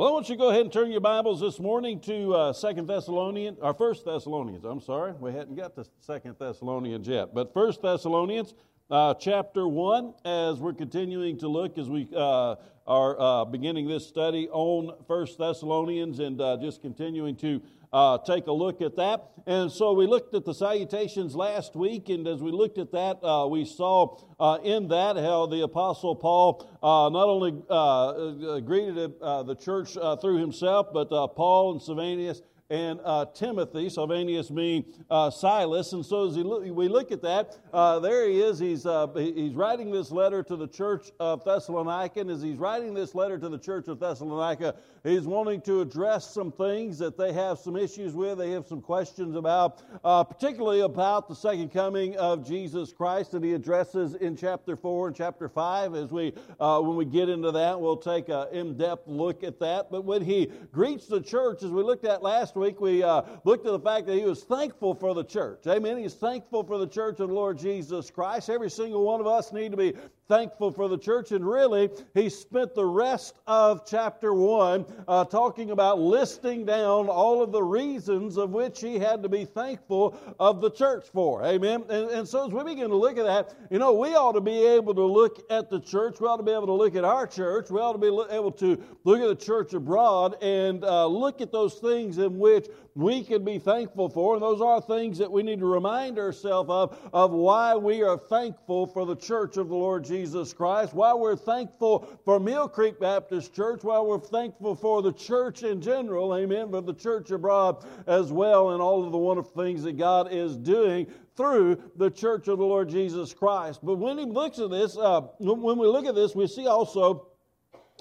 Well, I want you to go ahead and turn your Bibles this morning to uh, Second Thessalonians, or First Thessalonians. I'm sorry, we hadn't got to Second Thessalonians yet, but First Thessalonians, uh, chapter one. As we're continuing to look, as we uh, are uh, beginning this study on First Thessalonians, and uh, just continuing to uh, take a look at that. And so we looked at the salutations last week, and as we looked at that, uh, we saw uh, in that how the Apostle Paul uh, not only uh, uh, greeted the church through himself, but Paul and Silvanus and uh, Timothy, Silvanus being uh, Silas. And so as we look at that, uh, there he is. He's, uh, he's writing this letter to the church of Thessalonica. And as he's writing this letter to the church of Thessalonica, he's wanting to address some things that they have some issues with, they have some questions about, uh, particularly about the second coming of Jesus Christ that he addresses in chapter 4 and chapter 5. As we, uh, when we get into that, we'll take an in depth look at that. But when he greets the church, as we looked at last week, we uh, looked at the fact that he was thankful for the church. Amen. He's thankful for the church of the Lord Jesus Christ. Every single one of us need to be thankful for the church. And really, he spent the rest of chapter 1 uh, talking about listing down all of the reasons of which he had to be thankful of the church for. Amen. And, and so as we begin to look at that, you know, we ought to be able to look at the church. We ought to be able to look at our church. We ought to be able to look at the church abroad and uh, look at those things in which we can be thankful for. And those are things that we need to remind ourselves of, of why we are thankful for the church of the Lord Jesus Christ, why we're thankful for Mill Creek Baptist Church, why we're thankful for the church in general, amen, but the church abroad as well, and all of the wonderful things that God is doing through the church of the Lord Jesus Christ. But when he looks at this, uh, when we look at this, we see also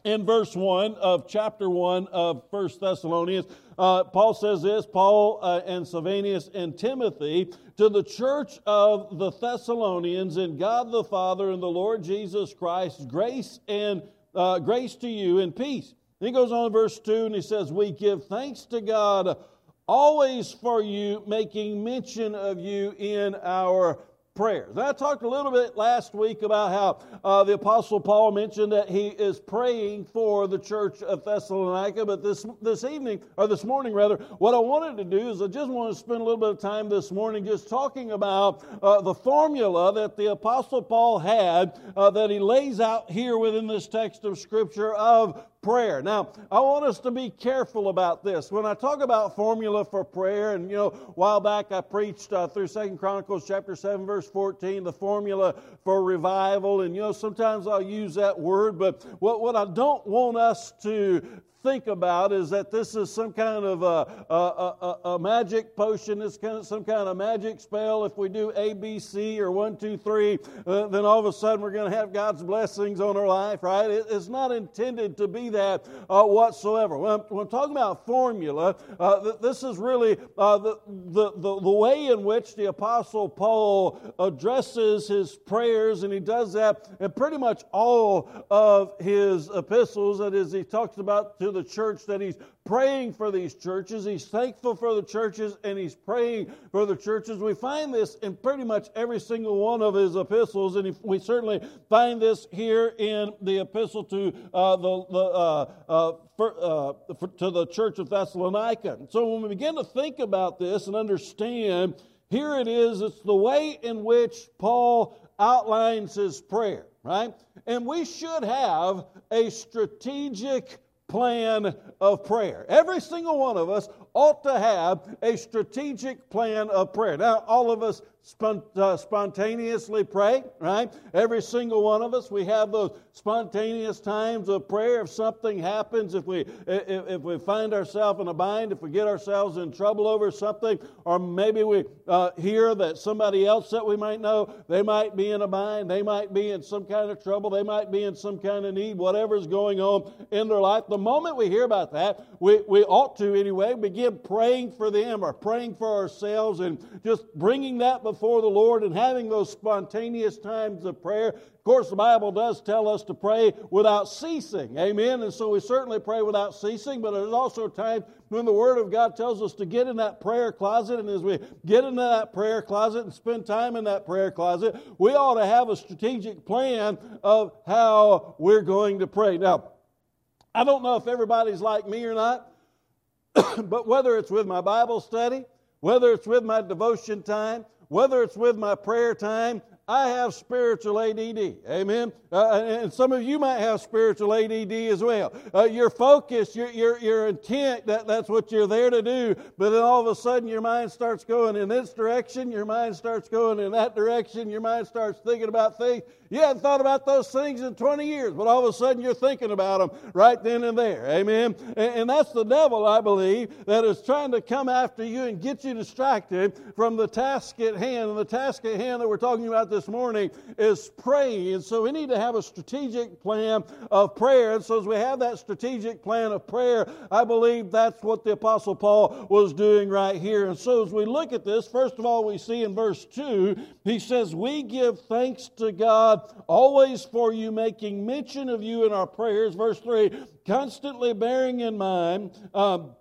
in verse 1 of chapter 1 of First Thessalonians, uh, Paul says this Paul uh, and Silvanus and Timothy to the church of the Thessalonians and God the Father and the Lord Jesus Christ, grace and uh, grace to you and peace. And he goes on in verse 2 and he says, We give thanks to God always for you, making mention of you in our prayers. I talked a little bit last week about how uh, the Apostle Paul mentioned that he is praying for the church of Thessalonica, but this, this evening, or this morning rather, what I wanted to do is I just want to spend a little bit of time this morning just talking about uh, the formula that the Apostle Paul had uh, that he lays out here within this text of Scripture of prayer. Now, I want us to be careful about this. When I talk about formula for prayer, and you know, a while back I preached uh, through Second Chronicles chapter 7, verse 14, the formula for revival, and you know, sometimes I'll use that word, but what, what I don't want us to think about is that this is some kind of a, a, a, a magic potion, it's kind of some kind of magic spell. If we do A, B, C, or one, two, three, uh, then all of a sudden we're going to have God's blessings on our life, right? It, it's not intended to be that uh, whatsoever. When I'm, when I'm, talking about formula, uh, this is really uh, the, the, the, the way in which the Apostle Paul addresses his prayers, and he does that in pretty much all of his epistles. That is, he talks about to the church that he's praying for these churches. He's thankful for the churches and he's praying for the churches. We find this in pretty much every single one of his epistles, and we certainly find this here in the epistle to uh, the, the uh, uh, for, uh, for, to the church of Thessalonica. So when we begin to think about this and understand, here it is. It's the way in which Paul outlines his prayer, right? And we should have a strategic plan of prayer. Every single one of us ought to have a strategic plan of prayer. Now, all of us uh, spontaneously pray, right? Every single one of us, we have those spontaneous times of prayer. If something happens, if we if, if we find ourselves in a bind, if we get ourselves in trouble over something, or maybe we uh, hear that somebody else that we might know, they might be in a bind, they might be in some kind of trouble, they might be in some kind of need, whatever's going on in their life. The moment we hear about that, we, we ought to anyway begin praying for them or praying for ourselves and just bringing that before the Lord and having those spontaneous times of prayer. Of course, the Bible does tell us to pray without ceasing. Amen. And so we certainly pray without ceasing, but there's also times when the Word of God tells us to get in that prayer closet. And as we get into that prayer closet and spend time in that prayer closet, we ought to have a strategic plan of how we're going to pray. Now, I don't know if everybody's like me or not, but whether it's with my Bible study, whether it's with my devotion time, whether it's with my prayer time, I have spiritual ADD. Amen. Uh, and some of you might have spiritual ADD as well. Uh, your focus, your, your, your intent, that, that's what you're there to do. But then all of a sudden your mind starts going in this direction, your mind starts going in that direction, your mind starts thinking about things. You haven't thought about those things in 20 years, but all of a sudden you're thinking about them right then and there. Amen. And, and that's the devil, I believe, that is trying to come after you and get you distracted from the task at hand. And the task at hand that we're talking about this morning is praying. And so we need to have a strategic plan of prayer. And so as we have that strategic plan of prayer, I believe that's what the Apostle Paul was doing right here. And so as we look at this, first of all, we see in verse 2, he says, We give thanks to God always for you, making mention of you in our prayers. Verse 3 constantly bearing in mind. Um,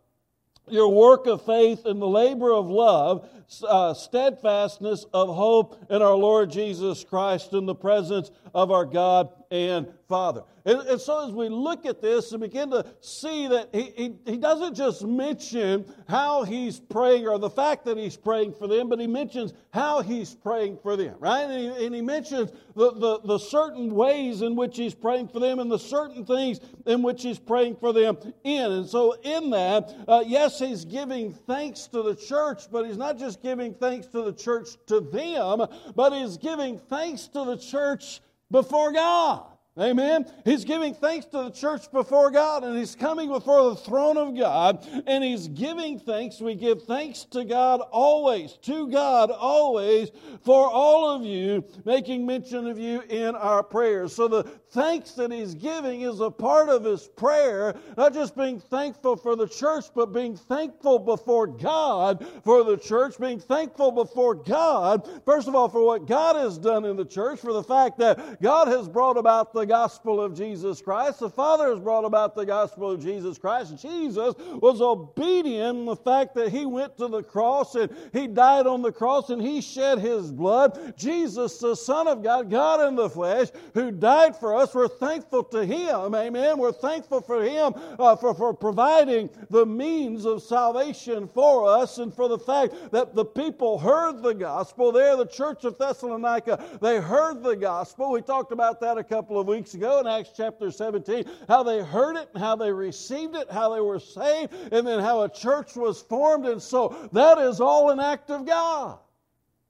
your work of faith and the labor of love, uh, steadfastness of hope in our Lord Jesus Christ in the presence of our God and Father. And, and, so as we look at this and begin to see that he, he, he doesn't just mention how he's praying or the fact that he's praying for them, but he mentions how he's praying for them, right? And he, and he mentions the, the, the certain ways in which he's praying for them and the certain things in which he's praying for them in. And so in that, uh, yes, he's giving thanks to the church, but he's not just giving thanks to the church to them, but he's giving thanks to the church before God. Amen. He's giving thanks to the church before God and he's coming before the throne of God and he's giving thanks. We give thanks to God always, to God always, for all of you, making mention of you in our prayers. So the thanks that he's giving is a part of his prayer, not just being thankful for the church, but being thankful before God for the church, being thankful before God, first of all, for what God has done in the church, for the fact that God has brought about the gospel of Jesus Christ. The Father has brought about the gospel of Jesus Christ. Jesus was obedient in the fact that he went to the cross and he died on the cross and he shed his blood. Jesus, the Son of God, God in the flesh, who died for us, we're thankful to him. Amen. We're thankful for him uh, for, for providing the means of salvation for us and for the fact that the people heard the gospel. There, the church of Thessalonica, they heard the gospel. We talked about that a couple of weeks ago in Acts chapter 17, how they heard it and how they received it, how they were saved, and then how a church was formed. And so that is all an act of God.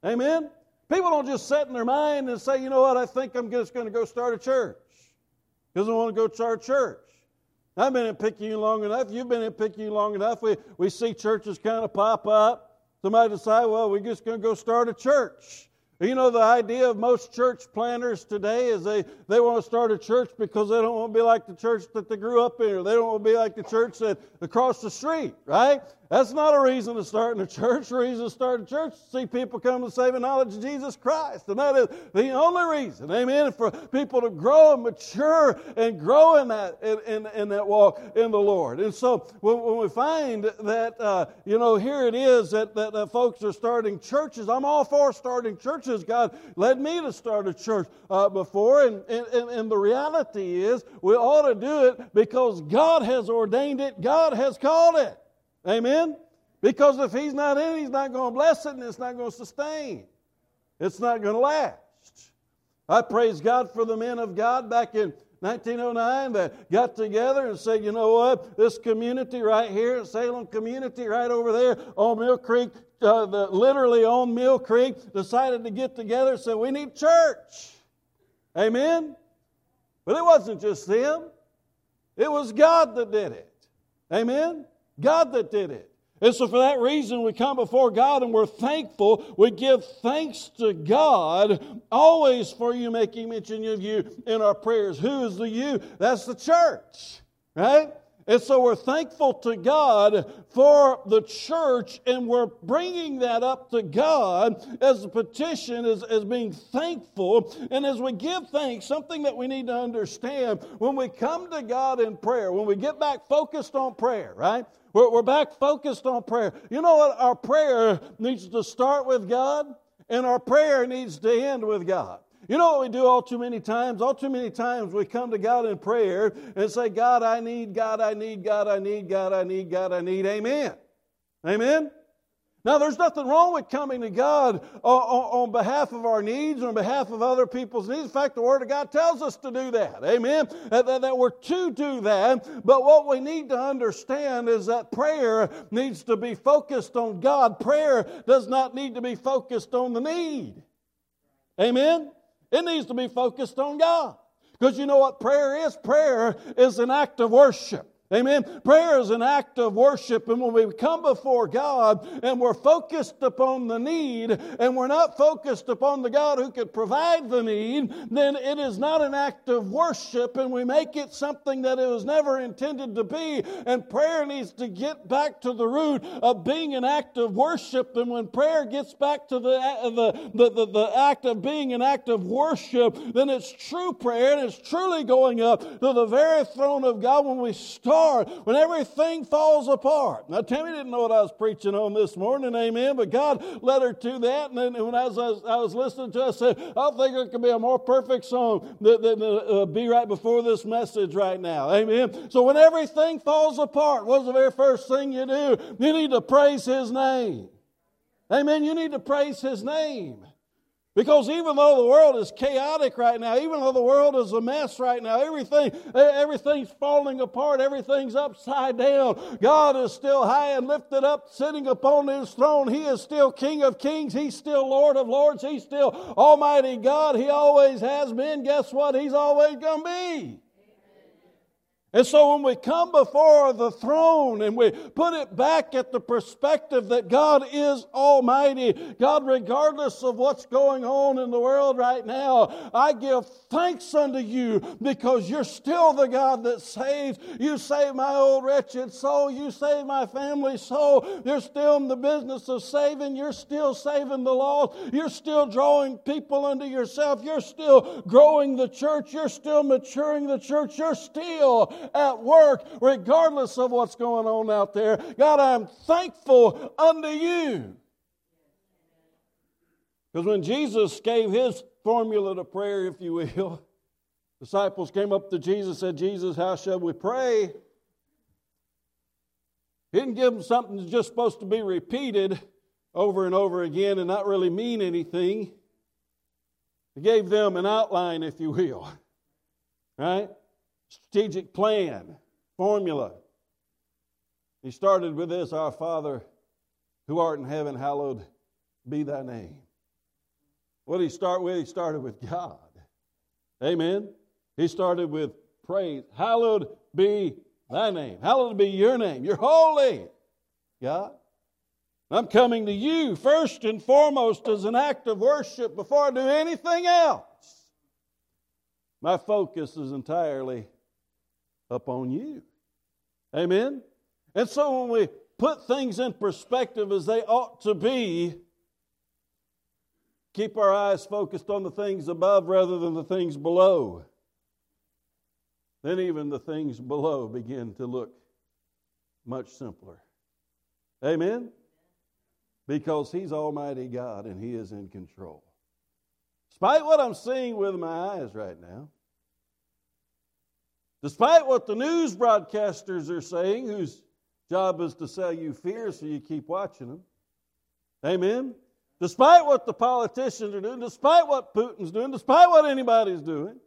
Amen? People don't just set in their mind and say, you know what, I think I'm just going to go start a church because I want to go start a church. I've been in Picayune long enough. You've been in Picayune long enough. We, we see churches kind of pop up. Somebody decide, well, we're just going to go start a church. You know, the idea of most church planners today is they, they want to start a church because they don't want to be like the church that they grew up in, or they don't want to be like the church that across the street, right? That's not a reason to start in a church. A reason to start a church to see people come to saving knowledge of Jesus Christ. And that is the only reason, amen, for people to grow and mature and grow in that, in, in, in that walk in the Lord. And so when, when we find that, uh, you know, here it is that, that, that, folks are starting churches, I'm all for starting churches. God led me to start a church uh, before. And, and, and the reality is we ought to do it because God has ordained it, God has called it. Amen? Because if He's not in He's not going to bless it and it's not going to sustain. It's not going to last. I praise God for the men of God back in 1909 that got together and said, you know what, this community right here, Salem community right over there on Mill Creek, uh, the, literally on Mill Creek, decided to get together and said, we need church. Amen? But it wasn't just them, it was God that did it. Amen? God that did it. And so, for that reason, we come before God and we're thankful. We give thanks to God always for you making mention of you in our prayers. Who is the you? That's the church, right? And so we're thankful to God for the church, and we're bringing that up to God as a petition, as, as being thankful. And as we give thanks, something that we need to understand when we come to God in prayer, when we get back focused on prayer, right? We're, we're back focused on prayer. You know what? Our prayer needs to start with God, and our prayer needs to end with God. You know what we do all too many times? All too many times we come to God in prayer and say, God, I need, God, I need, God, I need, God, I need, God, I need. Amen. Amen. Now, there's nothing wrong with coming to God on, on, behalf of our needs, on behalf of other people's needs. In fact, the Word of God tells us to do that. Amen? That, that, that we're to do that. But what we need to understand is that prayer needs to be focused on God. Prayer does not need to be focused on the need. Amen? It needs to be focused on God. Because you know what prayer is? Prayer is an act of worship. Amen. Prayer is an act of worship, and when we come before God and we're focused upon the need and we're not focused upon the God who could provide the need, then it is not an act of worship, and we make it something that it was never intended to be. And prayer needs to get back to the root of being an act of worship. And when prayer gets back to the, the, the, the, the act of being an act of worship, then it's true prayer and it's truly going up to the very throne of God when we start hard, when everything falls apart. Now, Tammy didn't know what I was preaching on this morning, amen, but God led her to that. And then when I was, I was listening to it, I said, I don't think there could be a more perfect song than, than uh, be right before this message right now, amen. So when everything falls apart, what's the very first thing you do? You need to praise His name. Amen. You need to praise His name. Because even though the world is chaotic right now, even though the world is a mess right now, everything, everything's falling apart, everything's upside down, God is still high and lifted up, sitting upon his throne. He is still King of kings. He's still Lord of lords. He's still Almighty God. He always has been. Guess what? He's always going to be. And so when we come before the throne and we put it back at the perspective that God is Almighty, God, regardless of what's going on in the world right now, I give thanks unto you because you're still the God that saves. You save my old wretched soul. You save my family soul. You're still in the business of saving. You're still saving the lost. You're still drawing people unto yourself. You're still growing the church. You're still maturing the church. You're still at work, regardless of what's going on out there. God, I'm thankful unto you. Because when Jesus gave his formula to prayer, if you will, disciples came up to Jesus and said, Jesus, how shall we pray? He didn't give them something that's just supposed to be repeated over and over again and not really mean anything. He gave them an outline, if you will. Right? Strategic plan, formula. He started with this Our Father who art in heaven, hallowed be thy name. What did he start with? He started with God. Amen. He started with praise. Hallowed be thy name. Hallowed be your name. You're holy, God. I'm coming to you first and foremost as an act of worship before I do anything else. My focus is entirely upon you. Amen? And so when we put things in perspective as they ought to be, keep our eyes focused on the things above rather than the things below, then even the things below begin to look much simpler. Amen? Because He's Almighty God and He is in control. Despite what I'm seeing with my eyes right now, Despite what the news broadcasters are saying, whose job is to sell you fear so you keep watching them. Amen. Despite what the politicians are doing, despite what Putin's doing, despite what anybody's doing,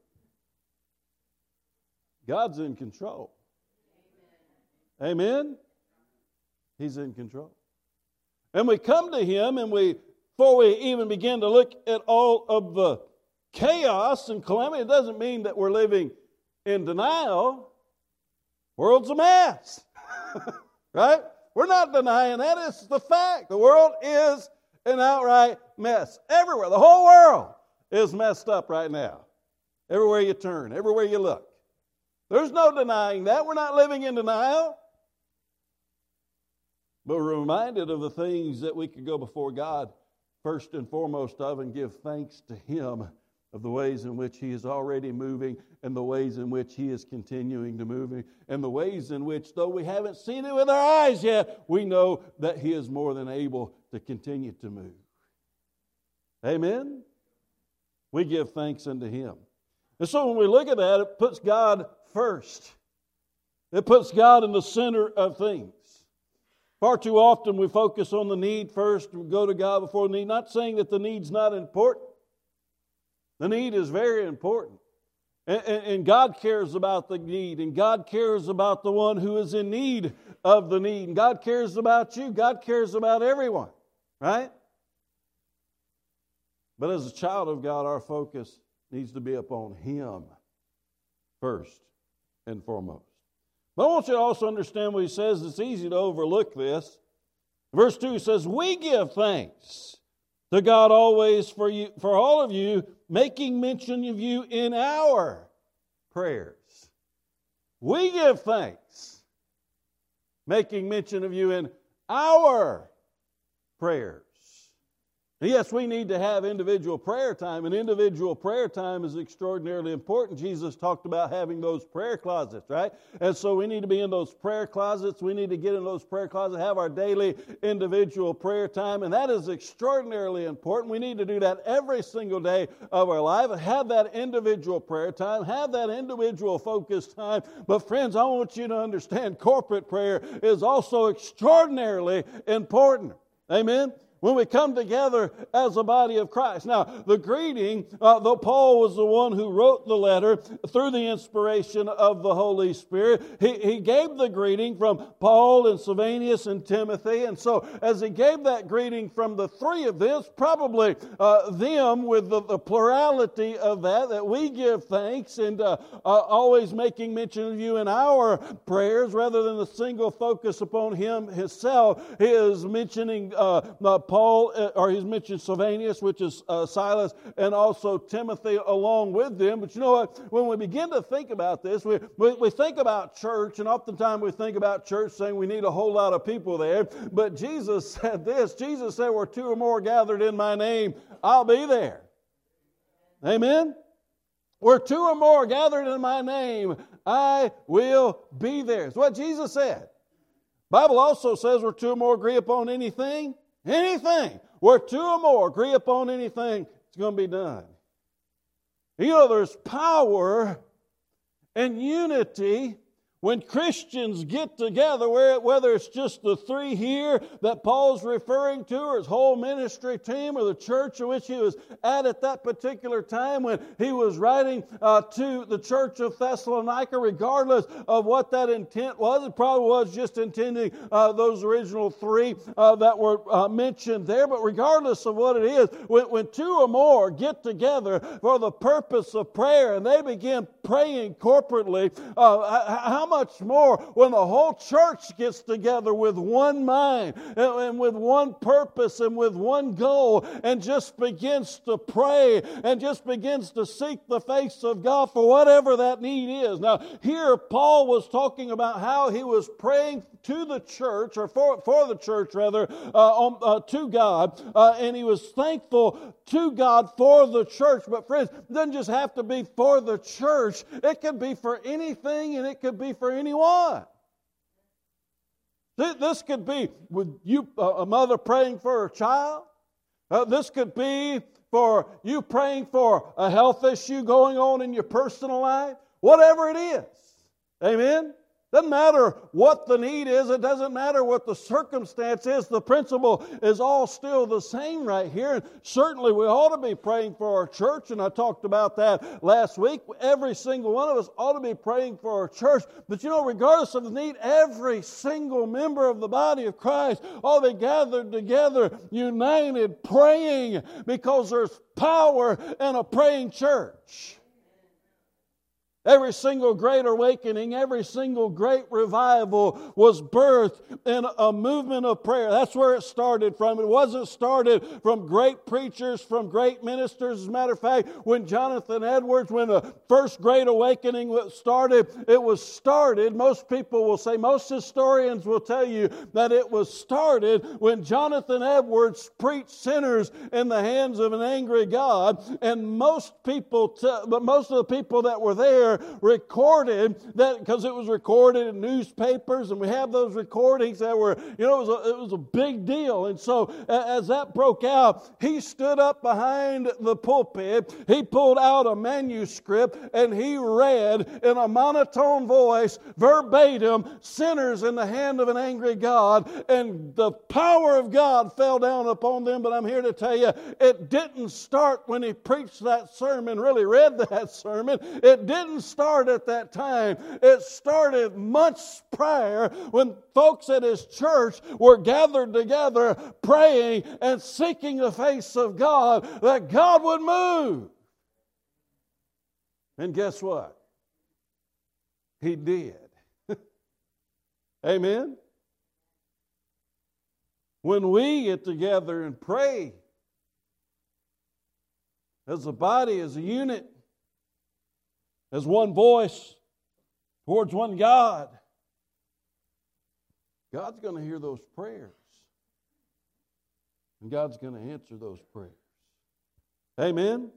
God's in control. Amen. He's in control. And we come to Him and we, before we even begin to look at all of the chaos and calamity, it doesn't mean that we're living in denial, world's a mess. right? We're not denying that. It's the fact. The world is an outright mess. Everywhere. The whole world is messed up right now. Everywhere you turn, everywhere you look. There's no denying that. We're not living in denial. But we're reminded of the things that we could go before God first and foremost of and give thanks to Him of the ways in which He is already moving and the ways in which He is continuing to move and the ways in which, though we haven't seen it with our eyes yet, we know that He is more than able to continue to move. Amen? we give thanks unto Him. And so when we look at that, it puts God first. It puts God in the center of things. Far too often we focus on the need first, we go to God before the need. Not saying that the need's not important. The need is very important. And, and, and, God cares about the need, and God cares about the one who is in need of the need. And God cares about you, God cares about everyone, right? But as a child of God, our focus needs to be upon Him first and foremost. But I want you to also understand what he says. It's easy to overlook this. Verse 2 says, We give thanks to God always for you for all of you, making mention of you in our prayers. We give thanks, making mention of you in our prayers. Yes, we need to have individual prayer time, and individual prayer time is extraordinarily important. Jesus talked about having those prayer closets, right? And so we need to be in those prayer closets. We need to get in those prayer closets, have our daily individual prayer time, and that is extraordinarily important. We need to do that every single day of our life. Have that individual prayer time, have that individual focus time. But, friends, I want you to understand corporate prayer is also extraordinarily important. Amen? When we come together as a body of Christ. Now, the greeting, uh, though Paul was the one who wrote the letter through the inspiration of the Holy Spirit, he, he gave the greeting from Paul and Silvanus and Timothy. And so, as he gave that greeting from the three of them, probably uh, them with the, the, plurality of that, that we give thanks and uh, uh, always making mention of you in our prayers rather than the single focus upon him himself. He is mentioning uh, uh, Paul, uh, or he's mentioned Silvanus, which is uh, Silas, and also Timothy along with them. But you know what? When we begin to think about this, we, we, we think about church, and oftentimes we think about church saying we need a whole lot of people there. But Jesus said this Jesus said, Where two or more gathered in my name, I'll be there. Amen? Where two or more gathered in my name, I will be there. It's what Jesus said. Bible also says where two or more agree upon anything, Anything. Where two or more agree upon anything, it's going to be done. You know, there's power and unity when Christians get together, whether it's just the three here that Paul's referring to, or his whole ministry team, or the church in which he was at at that particular time when he was writing uh, to the church of Thessalonica, regardless of what that intent was, it probably was just intending uh, those original three uh, that were uh, mentioned there. But regardless of what it is, when, when two or more get together for the purpose of prayer and they begin praying corporately, uh, how much more when the whole church gets together with one mind and, with one purpose and with one goal and just begins to pray and just begins to seek the face of God for whatever that need is. Now, here Paul was talking about how he was praying to the church, or for, for the church rather, uh, on, uh, to God, uh, and he was thankful to God for the church. But friends, it doesn't just have to be for the church, it could be for anything and it could be for anyone. This could be with you, a mother praying for her child. Uh, this could be for you praying for a health issue going on in your personal life. Whatever it is. Amen. Doesn't matter what the need is, it doesn't matter what the circumstance is, the principle is all still the same right here. And certainly we ought to be praying for our church, and I talked about that last week. Every single one of us ought to be praying for our church. But you know, regardless of the need, every single member of the body of Christ ought to be gathered together, united, praying, because there's power in a praying church. Every single great awakening, every single great revival was birthed in a movement of prayer. That's where it started from. It wasn't started from great preachers, from great ministers. As a matter of fact, when Jonathan Edwards, when the first great awakening started, it was started. Most people will say, most historians will tell you that it was started when Jonathan Edwards preached sinners in the hands of an angry God. And most people, t- but most of the people that were there prayer recorded that because it was recorded in newspapers and we have those recordings that were, you know, it was a, it was a big deal. And so as that broke out, he stood up behind the pulpit, he pulled out a manuscript and he read in a monotone voice, verbatim, sinners in the hand of an angry God, and the power of God fell down upon them. But I'm here to tell you, it didn't start when he preached that sermon, really read that sermon. It didn't start at that time. It started months prior when folks at his church were gathered together praying and seeking the face of God that God would move. And guess what? He did. Amen. When we get together and pray as a body, as a unit, as one voice towards one God, God's going to hear those prayers. And God's going to answer those prayers. Amen.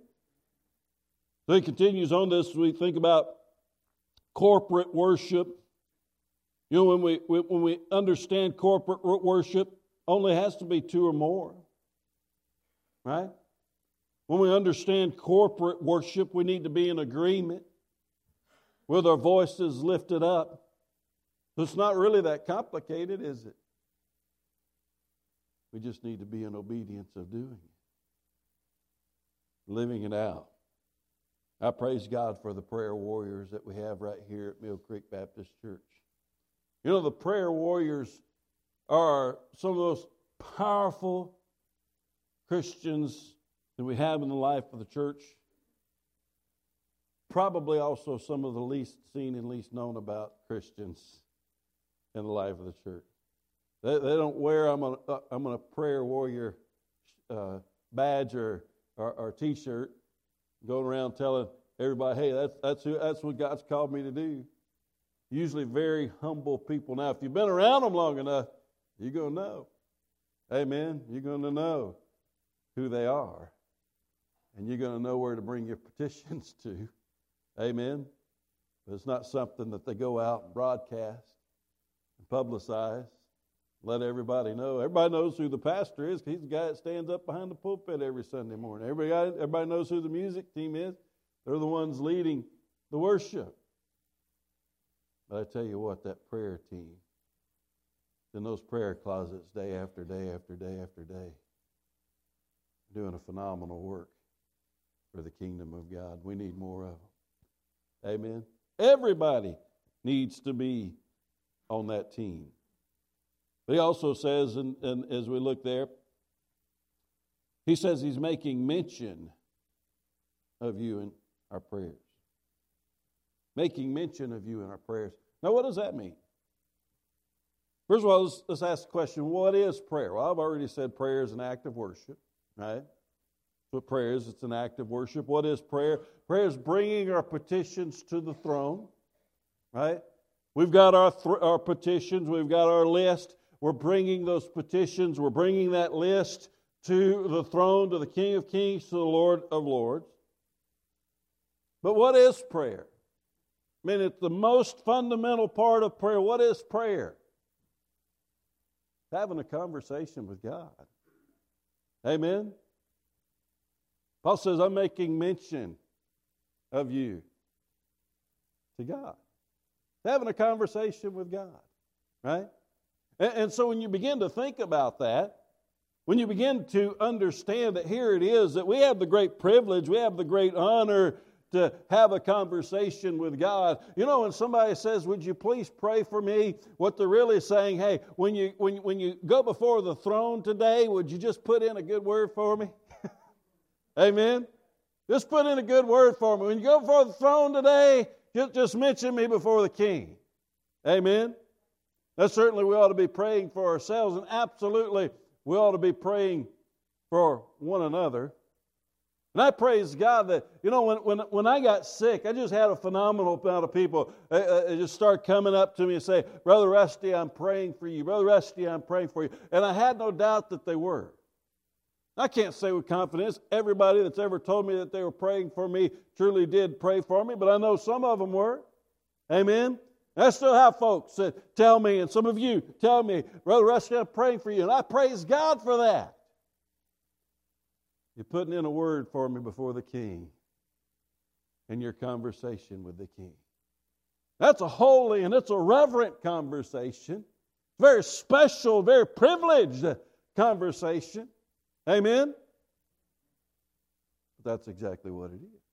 So he continues on this. We think about corporate worship. You know, when we, when we understand corporate worship, only has to be two or more. Right? When we understand corporate worship, we need to be in agreement with our voices lifted up. It's not really that complicated, is it? We just need to be in obedience of doing it, living it out. I praise God for the prayer warriors that we have right here at Mill Creek Baptist Church. You know, the prayer warriors are some of the most powerful Christians that we have in the life of the church. Probably also some of the least seen and least known about Christians in the life of the church. They, they don't wear, I'm a, I'm a prayer warrior uh, badge or, or, or t shirt, going around telling everybody, hey, that's, that's, who, that's what God's called me to do. Usually very humble people. Now, if you've been around them long enough, you're going to know. Amen. You're going to know who they are. And you're going to know where to bring your petitions to. Amen. But it's not something that they go out and broadcast and publicize, let everybody know. Everybody knows who the pastor is. He's the guy that stands up behind the pulpit every Sunday morning. Everybody, everybody knows who the music team is. They're the ones leading the worship. But I tell you what, that prayer team, in those prayer closets day after day after day after day, doing a phenomenal work for the kingdom of God. We need more of them. Amen. Everybody needs to be on that team. But he also says, and, and as we look there, he says he's making mention of you in our prayers. Making mention of you in our prayers. Now, what does that mean? First of all, let's, let's ask the question what is prayer? Well, I've already said prayer is an act of worship, right? What prayer is. It's an act of worship. What is prayer? Prayer is bringing our petitions to the throne, right? We've got our, th- our petitions, we've got our list. We're bringing those petitions, we're bringing that list to the throne, to the King of Kings, to the Lord of Lords. But what is prayer? I mean, it's the most fundamental part of prayer. What is prayer? having a conversation with God. Amen? Paul says, I'm making mention of you to God. Having a conversation with God, right? And, and, so when you begin to think about that, when you begin to understand that here it is that we have the great privilege, we have the great honor to have a conversation with God. You know, when somebody says, Would you please pray for me? What they're really saying, Hey, when you, when, when you go before the throne today, would you just put in a good word for me? Amen. Just put in a good word for me. When you go before the throne today, just, mention me before the king. Amen. Now, certainly we ought to be praying for ourselves, and absolutely we ought to be praying for one another. And I praise God that, you know, when, when, when I got sick, I just had a phenomenal amount of people uh, uh, just start coming up to me and say, Brother Rusty, I'm praying for you. Brother Rusty, I'm praying for you. And I had no doubt that they were. I can't say with confidence everybody that's ever told me that they were praying for me truly did pray for me, but I know some of them were. Amen. I still have folks that tell me, and some of you tell me, Brother Rusty, I'm praying for you, and I praise God for that. You're putting in a word for me before the king in your conversation with the king. That's a holy and it's a reverent conversation. Very special, very privileged conversation. Amen? But that's exactly what it is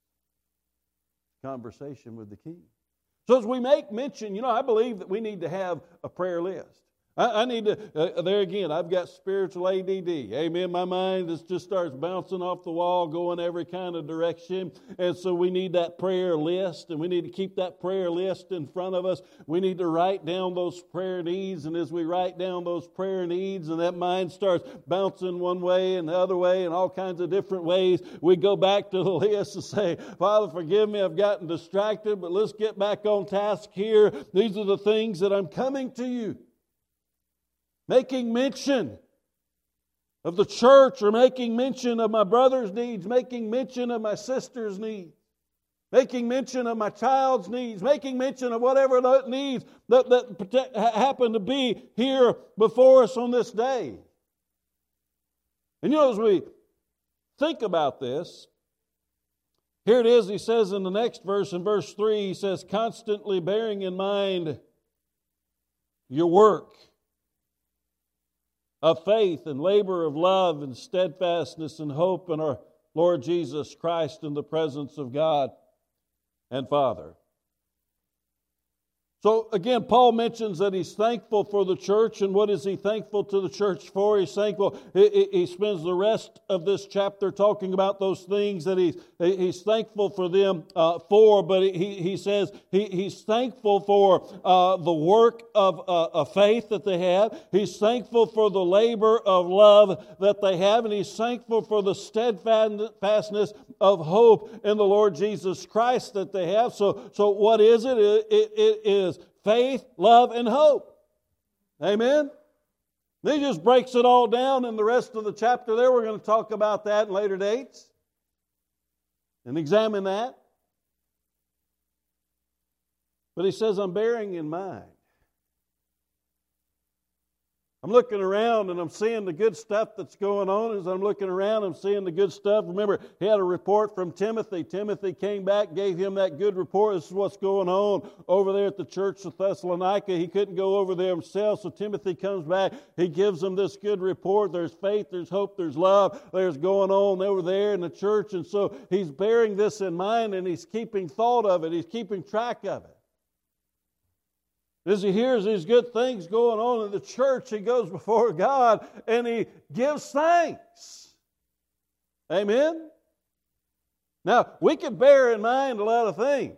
conversation with the king. So, as we make mention, you know, I believe that we need to have a prayer list. I, I need to, uh, there again, I've got spiritual ADD. Amen. My mind is, just starts bouncing off the wall, going every kind of direction. And so we need that prayer list, and we need to keep that prayer list in front of us. We need to write down those prayer needs. And as we write down those prayer needs, and that mind starts bouncing one way and the other way and all kinds of different ways, we go back to the list and say, Father, forgive me, I've gotten distracted, but let's get back on task here. These are the things that I'm coming to you making mention of the church or making mention of my brother's needs, making mention of my sister's needs, making mention of my child's needs, making mention of whatever the needs that, that happen to be here before us on this day. And you know, as we think about this, here it is, he says in the next verse, in verse 3, he says, constantly bearing in mind your work of faith and labor of love and steadfastness and hope in our Lord Jesus Christ in the presence of God and Father. So again, Paul mentions that he's thankful for the church, and what is he thankful to the church for? He's thankful. He, he spends the rest of this chapter talking about those things that he's, he's thankful for them uh, for, but he, he says he, he's thankful for uh, the work of, uh, faith that they have. He's thankful for the labor of love that they have, and he's thankful for the steadfastness of hope in the Lord Jesus Christ that they have. So, so what is it? it, it, it is faith, love, and hope. Amen? He just breaks it all down in the rest of the chapter there. We're going to talk about that in later dates and examine that. But he says, I'm bearing in mind I'm looking around and I'm seeing the good stuff that's going on. As I'm looking around, I'm seeing the good stuff. Remember, he had a report from Timothy. Timothy came back, gave him that good report. This is what's going on over there at the church of Thessalonica. He couldn't go over there himself, so Timothy comes back. He gives him this good report. There's faith, there's hope, there's love. There's going on over there in the church. And so he's bearing this in mind and he's keeping thought of it, he's keeping track of it. As he hears these good things going on in the church, he goes before God and he gives thanks. Amen? Now, we can bear in mind a lot of things.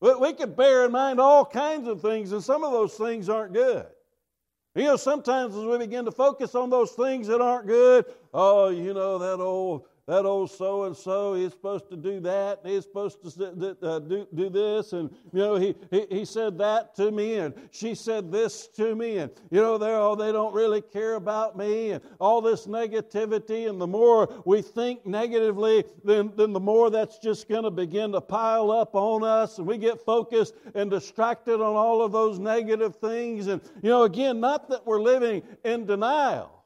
We can bear in mind all kinds of things, and some of those things aren't good. You know, sometimes as we begin to focus on those things that aren't good, oh, you know, that old that old so and so, he's supposed to do that, and he's supposed to uh, do, this, and you know, he, he, he said that to me, and she said this to me, and you know, they're, oh, they don't really care about me, and all this negativity, and the more we think negatively, then, then the more that's just going to begin to pile up on us, and we get focused and distracted on all of those negative things. And, you know, again, not that we're living in denial.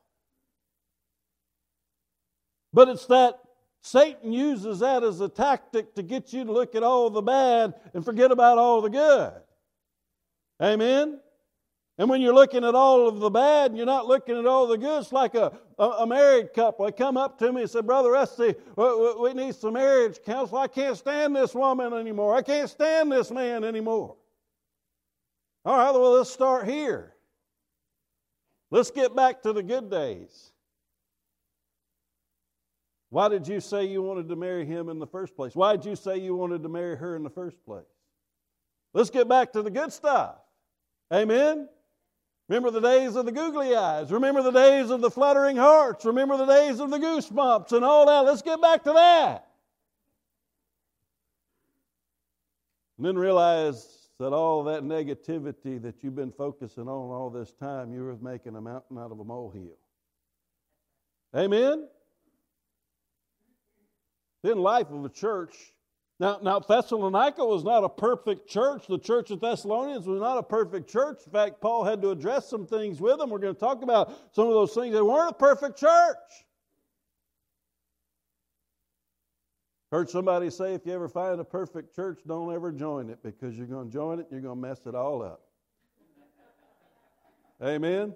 But it's that Satan uses that as a tactic to get you to look at all the bad and forget about all the good. Amen? And when you're looking at all of the bad and you're not looking at all the good, it's like a, a, a married couple. They come up to me and say, Brother Rusty, we, we need some marriage counsel. I can't stand this woman anymore. I can't stand this man anymore. All right, well, let's start here. Let's get back to the good days. Why did you say you wanted to marry him in the first place? Why did you say you wanted to marry her in the first place? Let's get back to the good stuff. Amen? Remember the days of the googly eyes. Remember the days of the fluttering hearts. Remember the days of the goosebumps and all that. Let's get back to that. And then realize that all that negativity that you've been focusing on all this time, you were making a mountain out of a molehill. Amen? In life of a church, now, now Thessalonica was not a perfect church. The church of Thessalonians was not a perfect church. In fact, Paul had to address some things with them. We're going to talk about some of those things. They weren't a perfect church. Heard somebody say if you ever find a perfect church, don't ever join it because you're going to join it and you're going to mess it all up. Amen?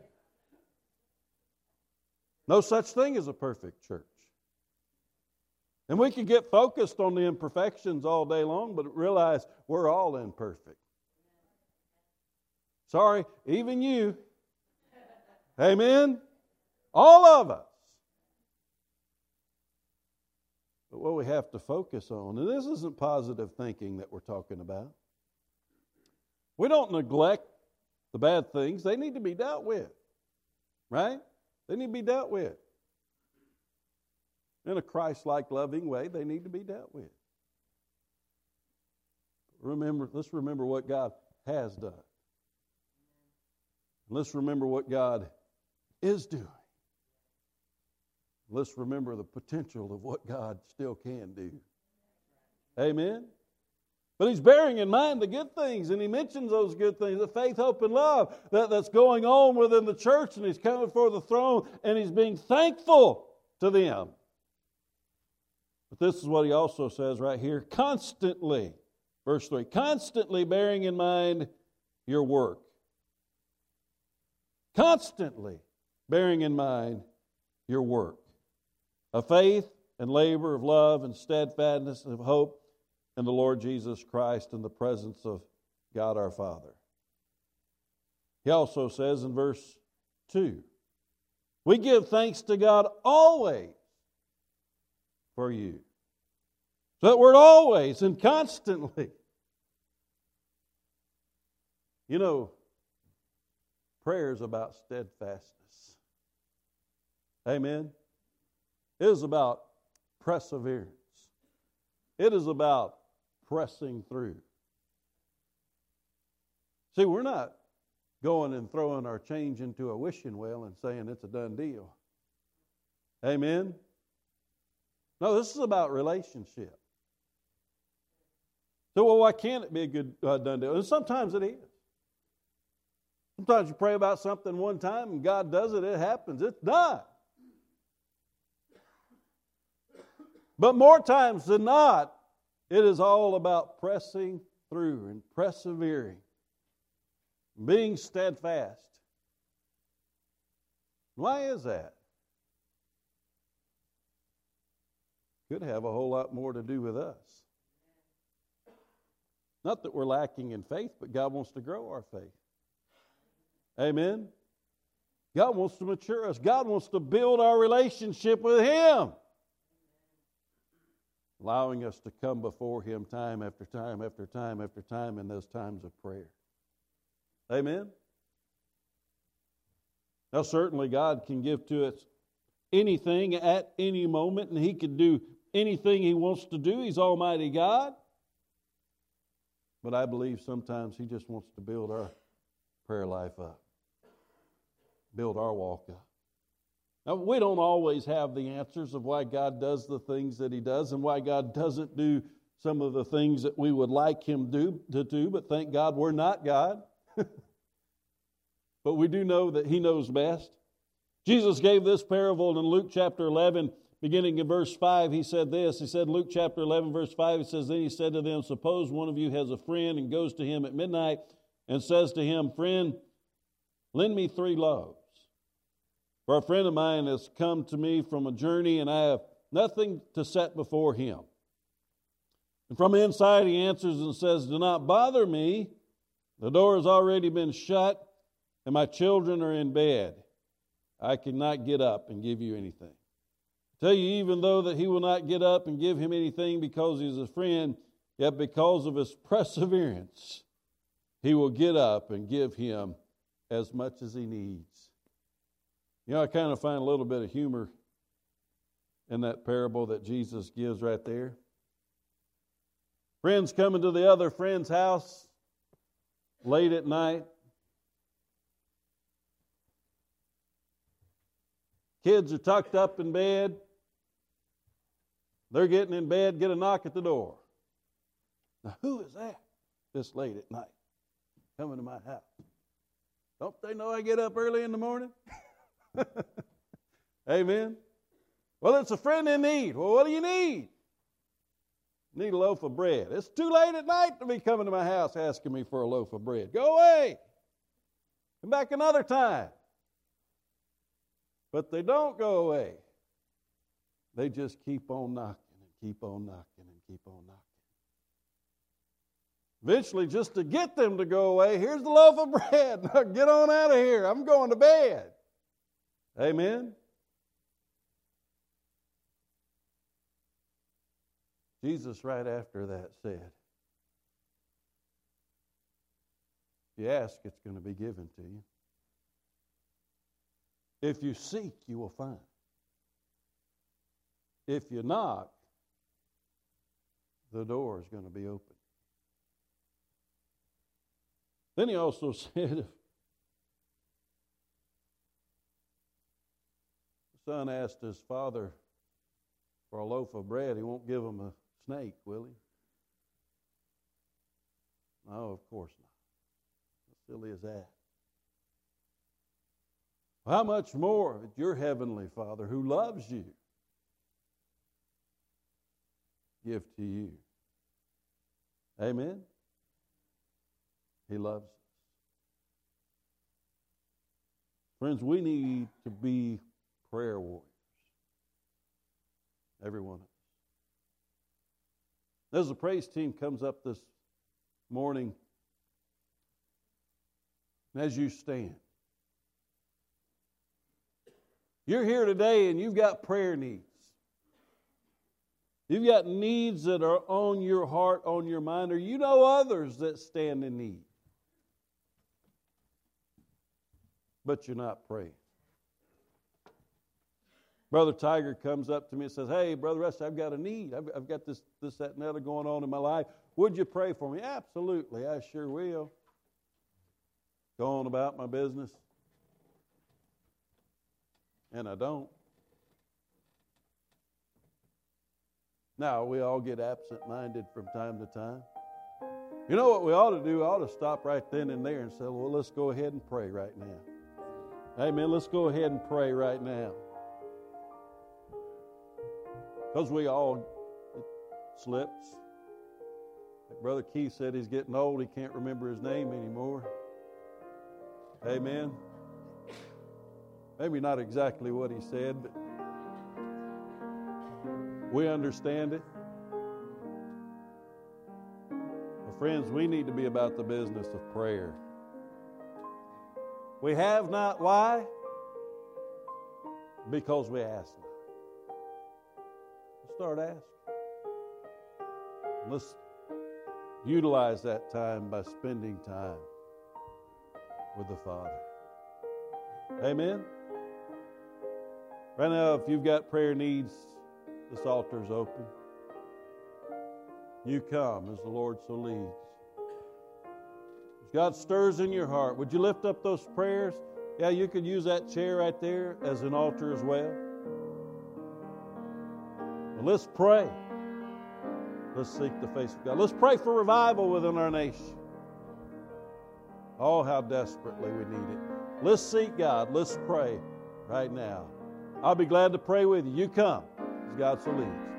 No such thing as a perfect church. And we can get focused on the imperfections all day long, but realize we're all imperfect. Sorry, even you. Amen? All of us. But what we have to focus on, and this isn't positive thinking that we're talking about, we don't neglect the bad things, they need to be dealt with. Right? They need to be dealt with. In a Christ like loving way, they need to be dealt with. Remember, let's remember what God has done. Let's remember what God is doing. Let's remember the potential of what God still can do. Amen? But he's bearing in mind the good things, and he mentions those good things the faith, hope, and love that, that's going on within the church, and he's coming before the throne, and he's being thankful to them. But this is what he also says right here constantly, verse 3 constantly bearing in mind your work. Constantly bearing in mind your work of faith and labor, of love and steadfastness, of hope in the Lord Jesus Christ in the presence of God our Father. He also says in verse 2 We give thanks to God always for you. So that word always and constantly. You know, prayer is about steadfastness. Amen. It is about perseverance. It is about pressing through. See, we're not going and throwing our change into a wishing well and saying it's a done deal. Amen? No, this is about relationship. So, well, why can't it be a good uh, done deal? And sometimes it is. Sometimes you pray about something one time and God does it, it happens, it's done. But more times than not, it is all about pressing through and persevering, being steadfast. Why is that? Could have a whole lot more to do with us. Not that we're lacking in faith, but God wants to grow our faith. Amen. God wants to mature us. God wants to build our relationship with Him allowing us to come before Him time after time after time after time in those times of prayer. Amen? Now, certainly, God can give to us anything at any moment, and He can do anything He wants to do. He's Almighty God. But I believe sometimes He just wants to build our prayer life up, build our walk up. Now, we don't always have the answers of why God does the things that He does and why God doesn't do some of the things that we would like Him do, to do, but thank God we're not God. but we do know that He knows best. Jesus gave this parable in Luke chapter 11, beginning in verse 5. He said this He said, Luke chapter 11, verse 5, He says, Then He said to them, Suppose one of you has a friend and goes to him at midnight and says to him, Friend, lend me three loaves. For a friend of mine has come to me from a journey, and I have nothing to set before him. And from inside, he answers and says, Do not bother me. The door has already been shut, and my children are in bed. I cannot get up and give you anything. Tell you, even though that he will not get up and give him anything because he's a friend, yet because of his perseverance, he will get up and give him as much as he needs. You know, I kind of find a little bit of humor in that parable that Jesus gives right there. Friends coming to the other friend's house late at night. Kids are tucked up in bed. They're getting in bed, get a knock at the door. Now, who is that this late at night coming to my house? Don't they know I get up early in the morning? Amen. Well, it's a friend in need. Well, what do you need? Need a loaf of bread. It's too late at night to be coming to my house asking me for a loaf of bread. Go away. Come back another time. But they don't go away. They just keep on knocking and keep on knocking and keep on knocking. Eventually, just to get them to go away, here's the loaf of bread. Now get on out of here. I'm going to bed. Amen. Jesus, right after that, said, If you ask, it's going to be given to you. If you seek, you will find. If you knock, the door is going to be open. Then he also said, the son asked his father for a loaf of bread, he won't give him a snake, will he? No, of course not. How silly is that? How much more your heavenly Father who loves you give to you? Amen? He loves us. Friends, we need to be prayer warriors. Every one of us. As the praise team comes up this morning, as you stand, you're here today and you've got prayer needs. You've got needs that are on your heart, on your mind, or you know others that stand in need. But you're not praying. Brother Tiger comes up to me and says, Hey, Brother Russ, I've got a need. I've, I've got this, this, that, and other going on in my life. Would you pray for me? Absolutely, I sure will. Go on about my business. And I don't. Now, we all get absent minded from time to time. You know what we ought to do? We ought to stop right then and there and say, Well, let's go ahead and pray right now. Amen. Let's go ahead and pray right now. Because we all, slips. Like Brother Keith said, he's getting old. He can't remember his name anymore. Amen. Maybe not exactly what he said, but we understand it. Well, friends, we need to be about the business of prayer. We have not. Why? Because we ask not Let's start asking. Let's utilize that time by spending time with the Father. Amen. Right now, if you've got prayer needs, this altar is open. You come as the Lord so leads. God stirs in your heart, would you lift up those prayers? Yeah, you could use that chair right there as an altar as well. Let's pray. Let's seek the face of God. Let's pray for revival within our nation. Oh, how desperately we need it. Let's seek God. Let's pray right now. I'll be glad to pray with you. You come as God so leads.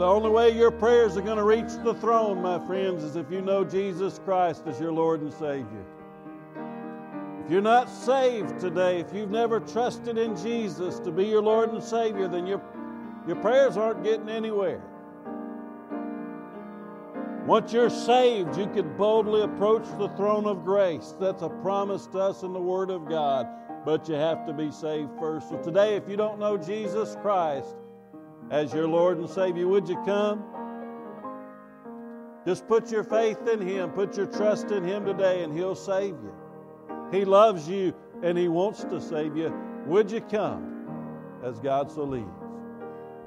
The only way your prayers are going to reach the throne, my friends, is if you know Jesus Christ as your Lord and Savior. If you're not saved today, if you've never trusted in Jesus to be your Lord and Savior, then your, your prayers aren't getting anywhere. Once you're saved, you can boldly approach the throne of grace. That's a promise to us in the Word of God, but you have to be saved first. So today, if you don't know Jesus Christ as your Lord and Savior, would you come? Just put your faith in Him, put your trust in Him today, and He'll save you. He loves you and He wants to save you. Would you come as God so leads?